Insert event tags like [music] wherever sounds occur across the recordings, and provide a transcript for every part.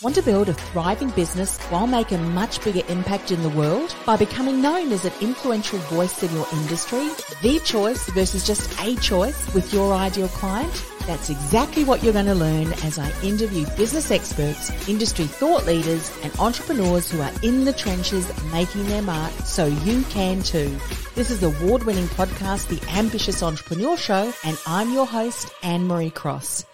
Want to build a thriving business while make a much bigger impact in the world? By becoming known as an influential voice in your industry, the choice versus just a choice with your ideal client? That's exactly what you're going to learn as I interview business experts, industry thought leaders, and entrepreneurs who are in the trenches making their mark so you can too. This is the award winning podcast, The Ambitious Entrepreneur Show, and I'm your host, Anne Marie Cross.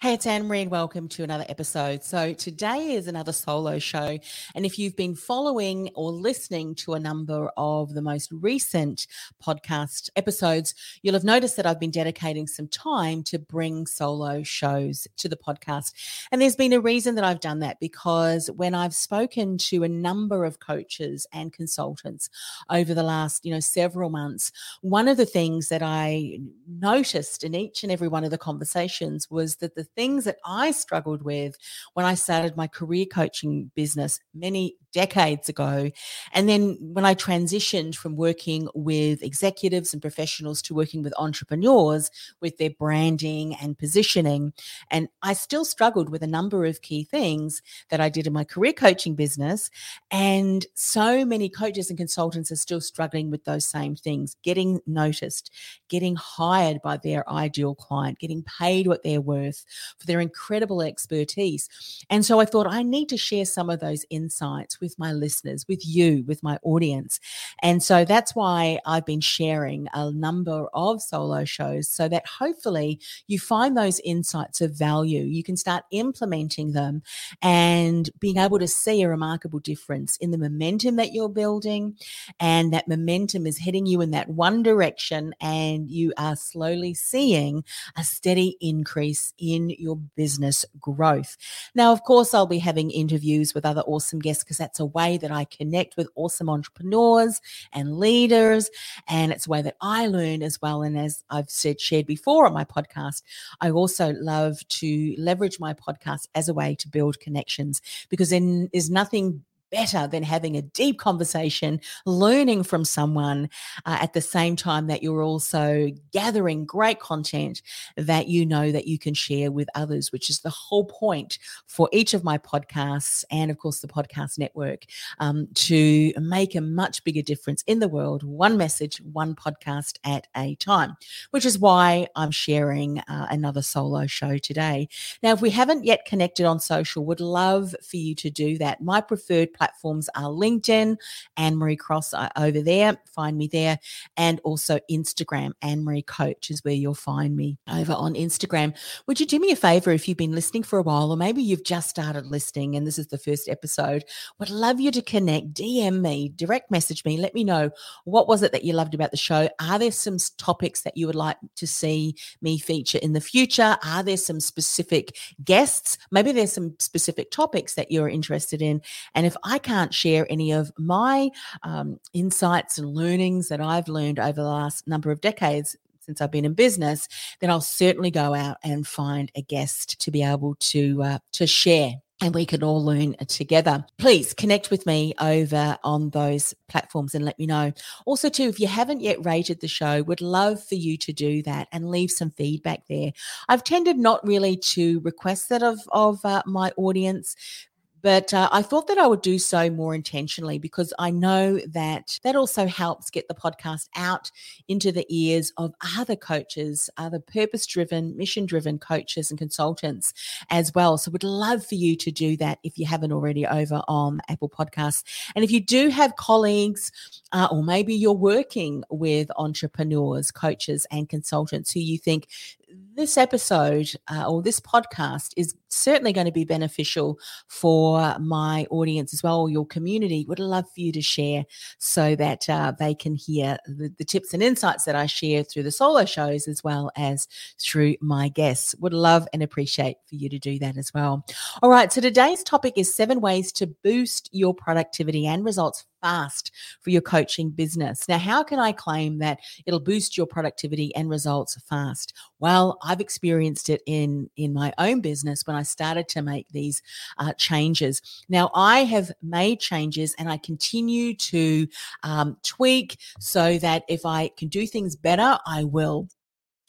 Hey, it's Anne Marie and welcome to another episode. So today is another solo show. And if you've been following or listening to a number of the most recent podcast episodes, you'll have noticed that I've been dedicating some time to bring solo shows to the podcast. And there's been a reason that I've done that because when I've spoken to a number of coaches and consultants over the last, you know, several months, one of the things that I noticed in each and every one of the conversations was that the things that I struggled with when I started my career coaching business many decades ago. And then when I transitioned from working with executives and professionals to working with entrepreneurs with their branding and positioning, and I still struggled with a number of key things that I did in my career coaching business. And so many coaches and consultants are still struggling with those same things getting noticed, getting hired by their ideal client, getting paid what they're worth for their incredible expertise. And so I thought I need to share some of those insights with my listeners, with you, with my audience. And so that's why I've been sharing a number of solo shows so that hopefully you find those insights of value. You can start implementing them and being able to see a remarkable difference in the momentum that you're building. And that momentum is heading you in that one direction, and you are slowly seeing a steady increase in your business growth. Now, of course, I'll be having interviews with other awesome guests because that's a way that I connect with awesome entrepreneurs and leaders. And it's a way that I learn as well. And as I've said, shared before on my podcast, I also love to leverage my podcast as a way to build connections because then there's nothing better than having a deep conversation, learning from someone uh, at the same time that you're also gathering great content that you know that you can share with others, which is the whole point for each of my podcasts and, of course, the podcast network um, to make a much bigger difference in the world, one message, one podcast at a time, which is why I'm sharing uh, another solo show today. Now, if we haven't yet connected on social, would love for you to do that. My preferred platforms are LinkedIn, Anne Marie Cross over there. Find me there. And also Instagram, Anne Marie Coach is where you'll find me over on Instagram. Would you do me a favor if you've been listening for a while, or maybe you've just started listening and this is the first episode? Would love you to connect, DM me, direct message me, let me know what was it that you loved about the show. Are there some topics that you would like to see me feature in the future? Are there some specific guests? Maybe there's some specific topics that you're interested in. And if I can't share any of my um, insights and learnings that I've learned over the last number of decades since I've been in business, then I'll certainly go out and find a guest to be able to uh, to share and we can all learn together. Please connect with me over on those platforms and let me know. Also, too, if you haven't yet rated the show, would love for you to do that and leave some feedback there. I've tended not really to request that of of uh, my audience but uh, I thought that I would do so more intentionally because I know that that also helps get the podcast out into the ears of other coaches, other purpose driven, mission driven coaches and consultants as well. So, would love for you to do that if you haven't already over on Apple Podcasts. And if you do have colleagues, uh, or maybe you're working with entrepreneurs, coaches, and consultants who you think this episode uh, or this podcast is certainly going to be beneficial for my audience as well, your community. Would love for you to share so that uh, they can hear the, the, tips and insights that I share through the solo shows as well as through my guests. Would love and appreciate for you to do that as well. All right, so today's topic is seven ways to boost your productivity and results fast for your coaching business. Now, how can I claim that it'll boost your productivity and results fast? Well, I've experienced it in in my own business when I started to make these uh, changes. Now, I have made changes and I continue to um, tweak so that if I can do things better, I will.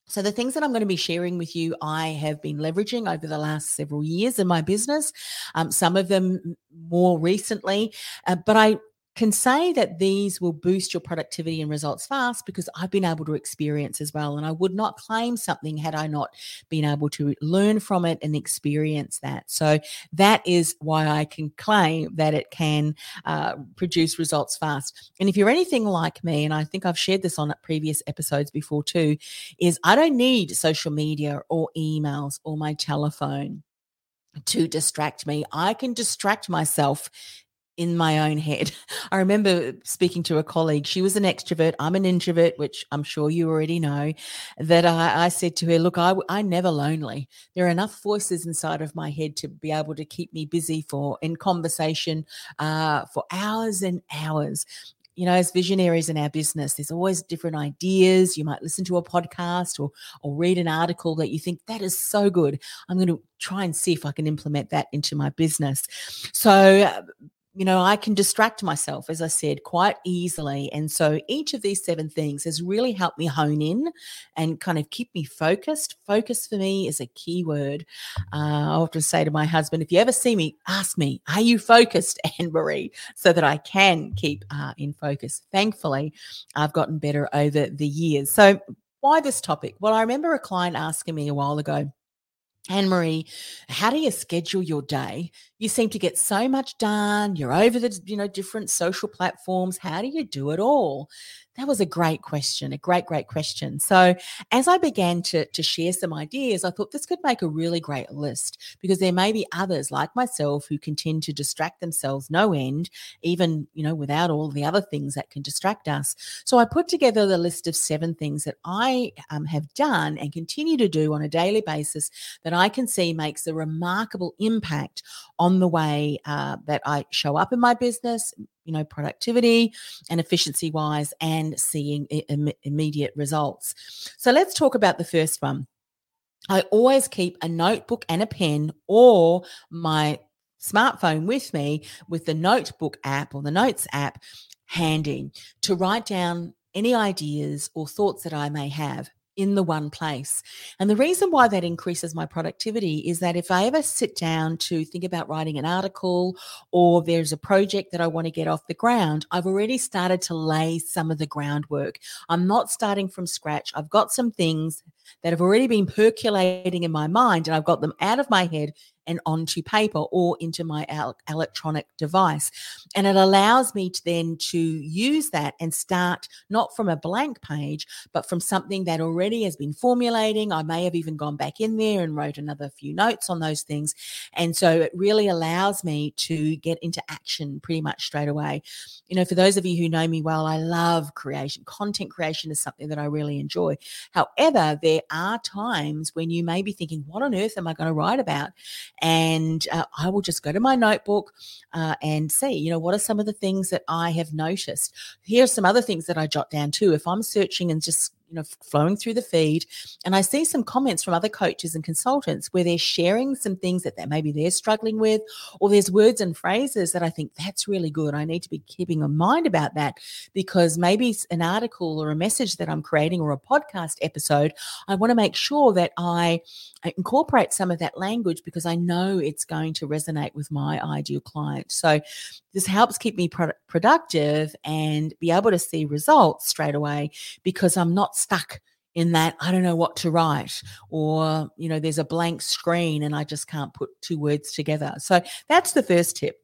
So, the things that I'm going to be sharing with you, I have been leveraging over the last several years in my business, um, some of them more recently. Uh, but I can say that these will boost your productivity and results fast because I've been able to experience as well. And I would not claim something had I not been able to learn from it and experience that. So that is why I can claim that it can uh, produce results fast. And if you're anything like me, and I think I've shared this on previous episodes before too, is I don't need social media or emails or my telephone to distract me. I can distract myself in my own head. [laughs] I remember speaking to a colleague. She was an extrovert. I'm an introvert, which I'm sure you already know. That I, I said to her, Look, I, I'm never lonely. There are enough voices inside of my head to be able to keep me busy for in conversation uh, for hours and hours you know, as visionaries in our business, there's always different ideas. You might listen to a podcast or or read an article that you think that is so good. I'm going to try and see if I can implement that into my business. So you know, I can distract myself, as I said, quite easily. And so each of these seven things has really helped me hone in and kind of keep me focused. Focus for me is a key word. Uh, I often say to my husband, if you ever see me, ask me, are you focused, [laughs] Anne Marie, so that I can keep uh, in focus. Thankfully, I've gotten better over the years. So, why this topic? Well, I remember a client asking me a while ago, Anne Marie, how do you schedule your day? You seem to get so much done. You're over the, you know, different social platforms. How do you do it all? That was a great question, a great, great question. So, as I began to, to share some ideas, I thought this could make a really great list because there may be others like myself who can tend to distract themselves no end, even, you know, without all the other things that can distract us. So, I put together the list of seven things that I um, have done and continue to do on a daily basis that I can see makes a remarkable impact on the way uh, that I show up in my business, you know, productivity and efficiency wise, and seeing Im- immediate results. So let's talk about the first one. I always keep a notebook and a pen or my smartphone with me with the notebook app or the notes app handy to write down any ideas or thoughts that I may have in the one place. And the reason why that increases my productivity is that if I ever sit down to think about writing an article or there's a project that I want to get off the ground, I've already started to lay some of the groundwork. I'm not starting from scratch. I've got some things that have already been percolating in my mind and I've got them out of my head and onto paper or into my electronic device. And it allows me to then to use that and start not from a blank page, but from something that already has been formulating. I may have even gone back in there and wrote another few notes on those things. And so it really allows me to get into action pretty much straight away. You know, for those of you who know me well, I love creation. Content creation is something that I really enjoy. However, there are times when you may be thinking, what on earth am I going to write about? And uh, I will just go to my notebook uh, and see, you know, what are some of the things that I have noticed. Here are some other things that I jot down too. If I'm searching and just you know flowing through the feed and i see some comments from other coaches and consultants where they're sharing some things that, that maybe they're struggling with or there's words and phrases that i think that's really good. I need to be keeping in mind about that because maybe it's an article or a message that i'm creating or a podcast episode i want to make sure that i incorporate some of that language because i know it's going to resonate with my ideal client. So this helps keep me pro- productive and be able to see results straight away because i'm not stuck in that I don't know what to write, or, you know, there's a blank screen and I just can't put two words together. So that's the first tip.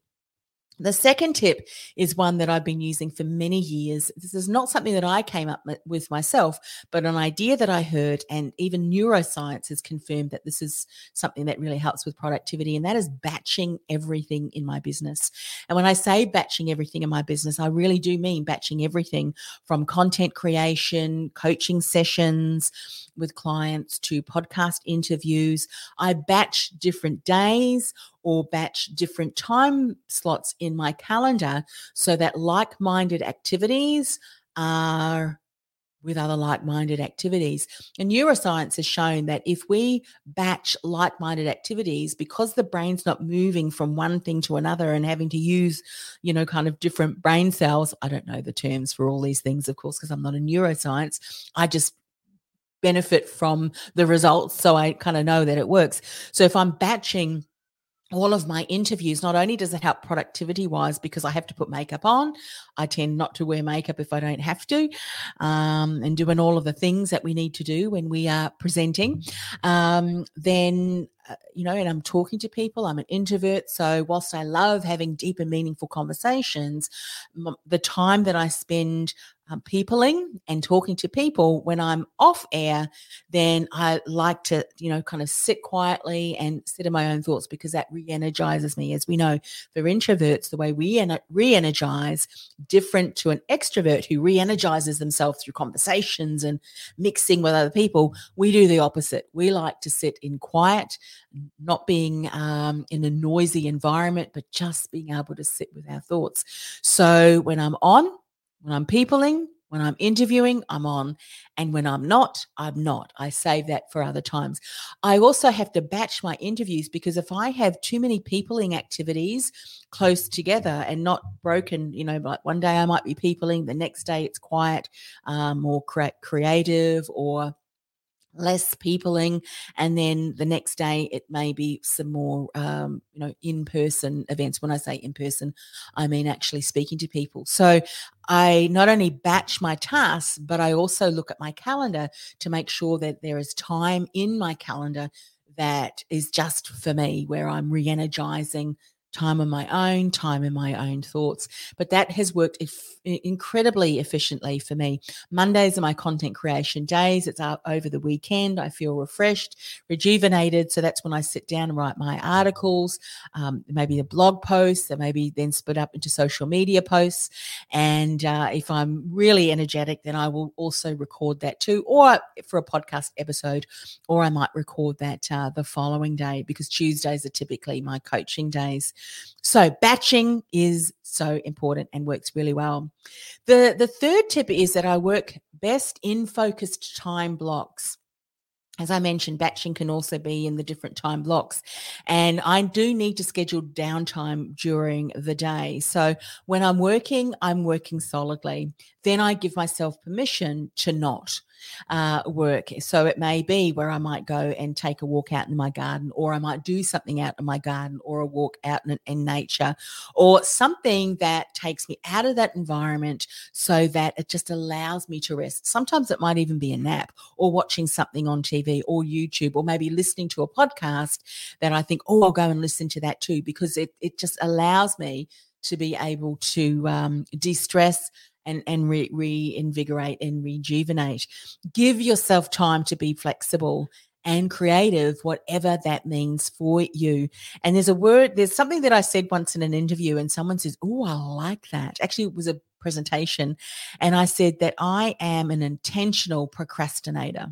The second tip is one that I've been using for many years. This is not something that I came up with myself, but an idea that I heard, and even neuroscience has confirmed that this is something that really helps with productivity, and that is batching everything in my business. And when I say batching everything in my business, I really do mean batching everything from content creation, coaching sessions with clients to podcast interviews. I batch different days or batch different time slots in my calendar so that like minded activities are with other like minded activities. And neuroscience has shown that if we batch like minded activities, because the brain's not moving from one thing to another and having to use, you know, kind of different brain cells, I don't know the terms for all these things, of course, because I'm not a neuroscience. I just benefit from the results. So I kind of know that it works. So if I'm batching all of my interviews, not only does it help productivity wise because I have to put makeup on, I tend not to wear makeup if I don't have to, um, and doing all of the things that we need to do when we are presenting. Um, then, uh, you know, and I'm talking to people, I'm an introvert. So, whilst I love having deep and meaningful conversations, m- the time that I spend um, peopling and talking to people when I'm off air, then I like to, you know, kind of sit quietly and sit in my own thoughts because that re energizes me. As we know, for introverts, the way we re energize, different to an extrovert who re energizes themselves through conversations and mixing with other people. We do the opposite. We like to sit in quiet, not being um, in a noisy environment, but just being able to sit with our thoughts. So when I'm on, when I'm peopling, when I'm interviewing, I'm on. And when I'm not, I'm not. I save that for other times. I also have to batch my interviews because if I have too many peopling activities close together and not broken, you know, like one day I might be peopling, the next day it's quiet, um, more cre- creative or less peopling and then the next day it may be some more um, you know in-person events. When i say in person i mean actually speaking to people. So i not only batch my tasks but i also look at my calendar to make sure that there is time in my calendar that is just for me where i'm re-energizing time on my own, time in my own thoughts. But that has worked if, incredibly efficiently for me. Mondays are my content creation days. It's out over the weekend. I feel refreshed, rejuvenated. So that's when I sit down and write my articles, um, maybe a blog post, that maybe then split up into social media posts. And uh, if I'm really energetic, then I will also record that too, or for a podcast episode, or I might record that uh, the following day because Tuesdays are typically my coaching days. So batching is so important and works really well. The the third tip is that I work best in focused time blocks as I mentioned, batching can also be in the different time blocks. And I do need to schedule downtime during the day. So when I'm working, I'm working solidly. Then I give myself permission to not uh, work. So it may be where I might go and take a walk out in my garden, or I might do something out in my garden, or a walk out in, in nature, or something that takes me out of that environment so that it just allows me to rest. Sometimes it might even be a nap or watching something on TV or YouTube, or maybe listening to a podcast that I think, oh, I'll go and listen to that too, because it, it just allows me to be able to um, de stress and and re- reinvigorate and rejuvenate. Give yourself time to be flexible and creative, whatever that means for you. And there's a word, there's something that I said once in an interview, and someone says, Oh, I like that. Actually, it was a presentation. And I said that I am an intentional procrastinator.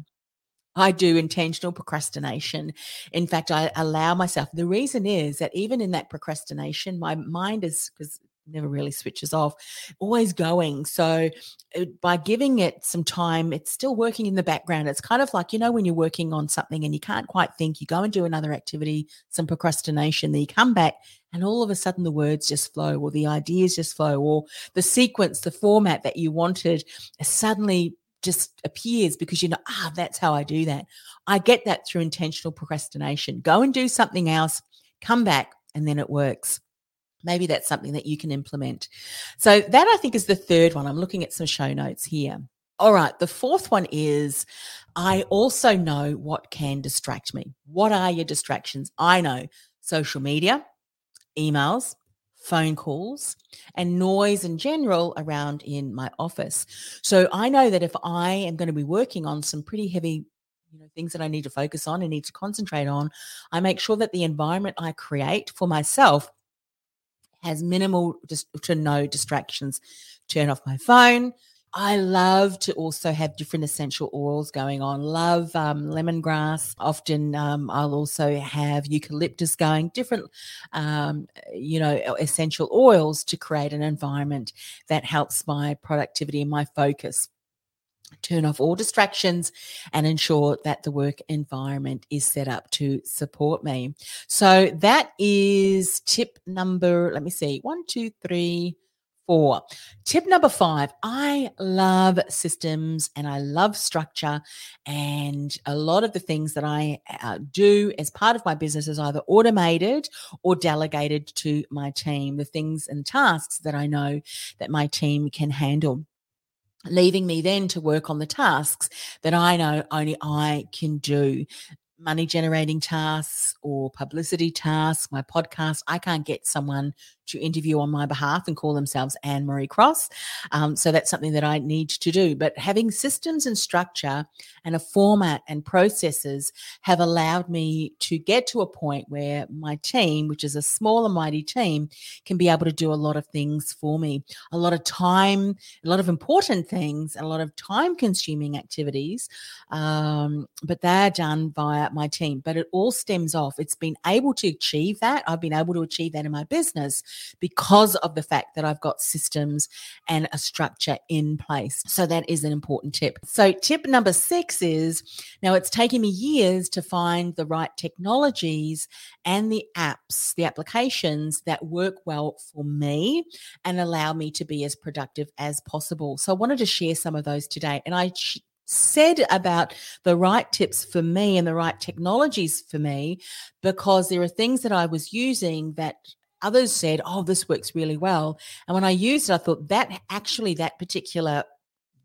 I do intentional procrastination. In fact, I allow myself. The reason is that even in that procrastination, my mind is because never really switches off, always going. So uh, by giving it some time, it's still working in the background. It's kind of like, you know, when you're working on something and you can't quite think, you go and do another activity, some procrastination, then you come back and all of a sudden the words just flow or the ideas just flow or the sequence, the format that you wanted suddenly just appears because you know, ah, that's how I do that. I get that through intentional procrastination. Go and do something else, come back, and then it works maybe that's something that you can implement. So, that I think is the third one. I'm looking at some show notes here. All right. The fourth one is I also know what can distract me. What are your distractions? I know social media, emails, phone calls, and noise in general around in my office. So I know that if I am going to be working on some pretty heavy you know things that I need to focus on and need to concentrate on, I make sure that the environment I create for myself has minimal to no distractions. Turn off my phone. I love to also have different essential oils going on. Love um, lemongrass. Often um, I'll also have eucalyptus going, different, um, you know, essential oils to create an environment that helps my productivity and my focus turn off all distractions and ensure that the work environment is set up to support me. So that is tip number, let me see, one, two, three, four. Tip number five I love systems and I love structure. And a lot of the things that I uh, do as part of my business is either automated or delegated to my team, the things and tasks that I know that my team can handle leaving me then to work on the tasks that I know only I can do money generating tasks or publicity tasks, my podcast, I can't get someone to interview on my behalf and call themselves Anne Marie Cross. Um, so that's something that I need to do. But having systems and structure and a format and processes have allowed me to get to a point where my team, which is a small and mighty team, can be able to do a lot of things for me. A lot of time, a lot of important things, a lot of time consuming activities. Um, but they're done via my team. But it all stems off. It's been able to achieve that. I've been able to achieve that in my business because of the fact that I've got systems and a structure in place. So that is an important tip. So, tip number six is now it's taken me years to find the right technologies and the apps, the applications that work well for me and allow me to be as productive as possible. So, I wanted to share some of those today. And I said about the right tips for me and the right technologies for me because there are things that I was using that others said, "Oh, this works really well." And when I used it, I thought that actually that particular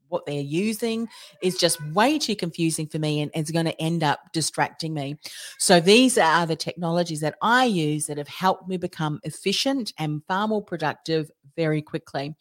what they're using is just way too confusing for me and, it's going to end up distracting me. So these are the technologies that I use that have helped me become efficient and far more productive very quickly.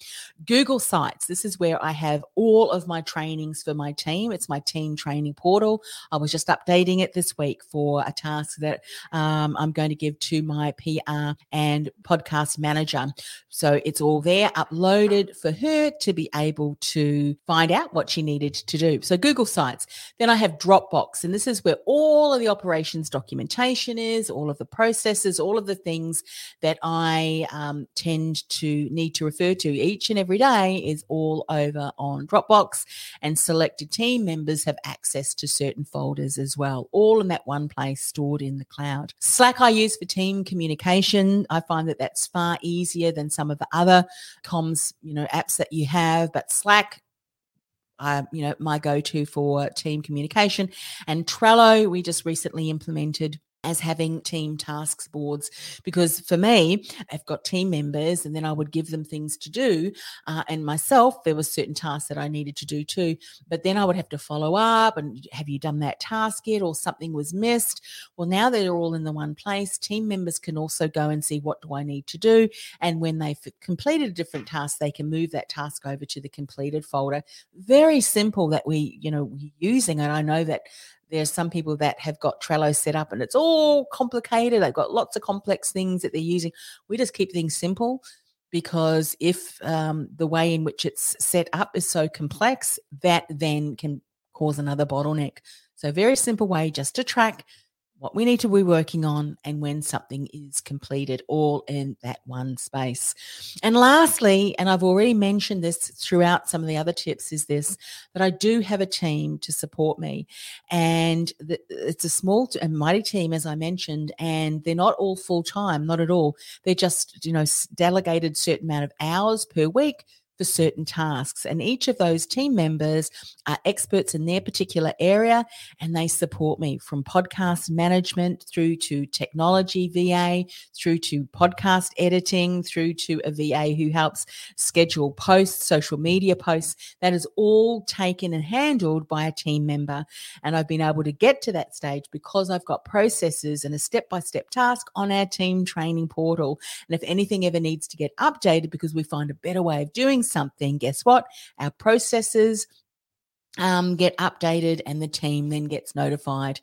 Google Sites, this is where I have all of my trainings for my team. It's my team training portal. I was just updating it this week for a task that um, I'm going to give to my PR and podcast manager. So it's all there uploaded for her to be able to find out what she needed to do. So Google Sites. Then I have Dropbox, and this is where all of the operations documentation is, all of the processes, all of the things that I um, tend to need to refer to each and every day is all over on Dropbox, and selected team members have access to certain folders as well, all in that one place stored in the cloud. Slack I use for team communication. I find that that's far easier than some of the other comms, you know, apps that you have, but Slack uh, you know, my go-to for team communication. And Trello, we just recently implemented as having team tasks boards because for me i've got team members and then i would give them things to do uh, and myself there were certain tasks that i needed to do too but then i would have to follow up and have you done that task yet? or something was missed. Well now they're all in the one place team members can also go and see what do i need to do and when they've completed a different task they can move that task over to the completed folder. Very simple that we you know we're using and i know that there's some people that have got Trello set up and it's all complicated. They've got lots of complex things that they're using. We just keep things simple because if um, the way in which it's set up is so complex, that then can cause another bottleneck. So, very simple way just to track what we need to be working on and when something is completed, all in that one space. And lastly, and I've already mentioned this throughout some of the other tips, is this that I do have a team to support me. And it's a small and mighty team, as I mentioned, and they're not all full time, not at all. They're just, you know, delegated certain amount of hours per week for certain tasks. And each of those team members are experts in their particular area and they support me from podcast management through to technology VA, through to podcast editing, through to a VA who helps schedule posts, social media posts. That is all taken and handled by a team member. And I've been able to get to that stage because I've got processes and a step by step task on our team training portal. And if anything ever needs to get updated because we find a better way of doing something, guess what? Our processes um, get updated and the team then gets notified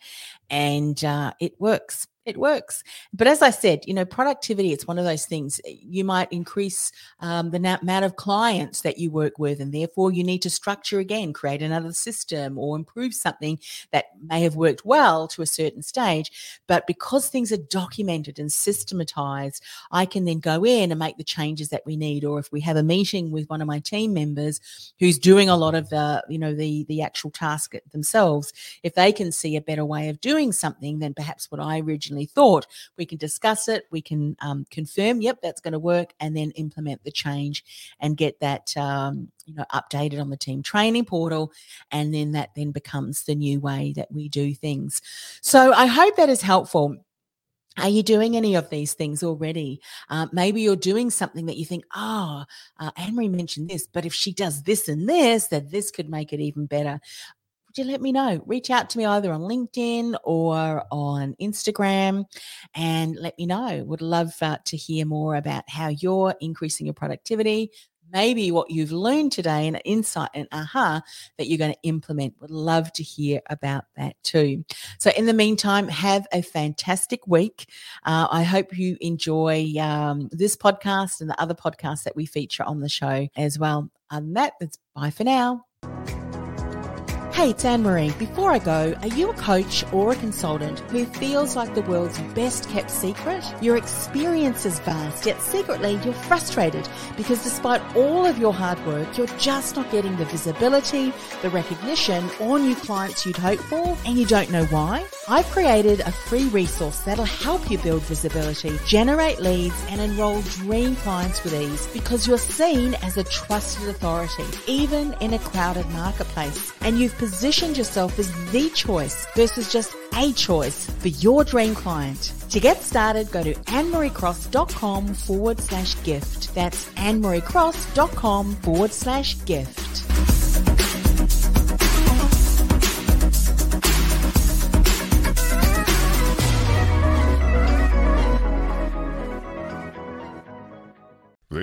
and uh, it works it works. But as I said, you know, productivity, it's one of those things. You might increase um, the amount of clients that you work with, and therefore you need to structure again, create another system or improve something that may have worked well to a certain stage. But because things are documented and systematized, I can then go in and make the changes that we need. Or if we have a meeting with one of my team members who's doing a lot of the, you know, the the actual task themselves, if they can see a better way of doing something than perhaps what I originally originally thought. We can discuss it, we can um, confirm, yep, that's going to work, and then implement the change and get that um, you know updated on the team training portal and then that then becomes the new way that we do things so i hope that is helpful are you doing any of these things already? Uh, maybe you're doing something that you think, oh, uh, Anne Marie mentioned this, but if she does this and this, then this could make it even better. Would you let me know? Reach out to me either on LinkedIn or on Instagram and let me know. Would love uh, to hear more about how you're increasing your productivity, maybe what you've learned today and insight and aha that you're going to implement. Would love to hear about that too. So, in the meantime, have a fantastic week. Uh, I hope you enjoy um, this podcast and the other podcasts that we feature on the show as well. Than that, it's bye for now. Hey, it's Anne Marie. Before I go, are you a coach or a consultant who feels like the world's best kept secret? Your experience is vast, yet secretly you're frustrated because despite all of your hard work, you're just not getting the visibility, the recognition, or new clients you'd hope for, and you don't know why? I've created a free resource that'll help you build visibility, generate leads, and enroll dream clients with ease because you're seen as a trusted authority, even in a crowded marketplace. And you've positioned yourself as the choice versus just a choice for your dream client. To get started, go to annemariecross.com forward slash gift. That's annemariecross.com forward slash gift.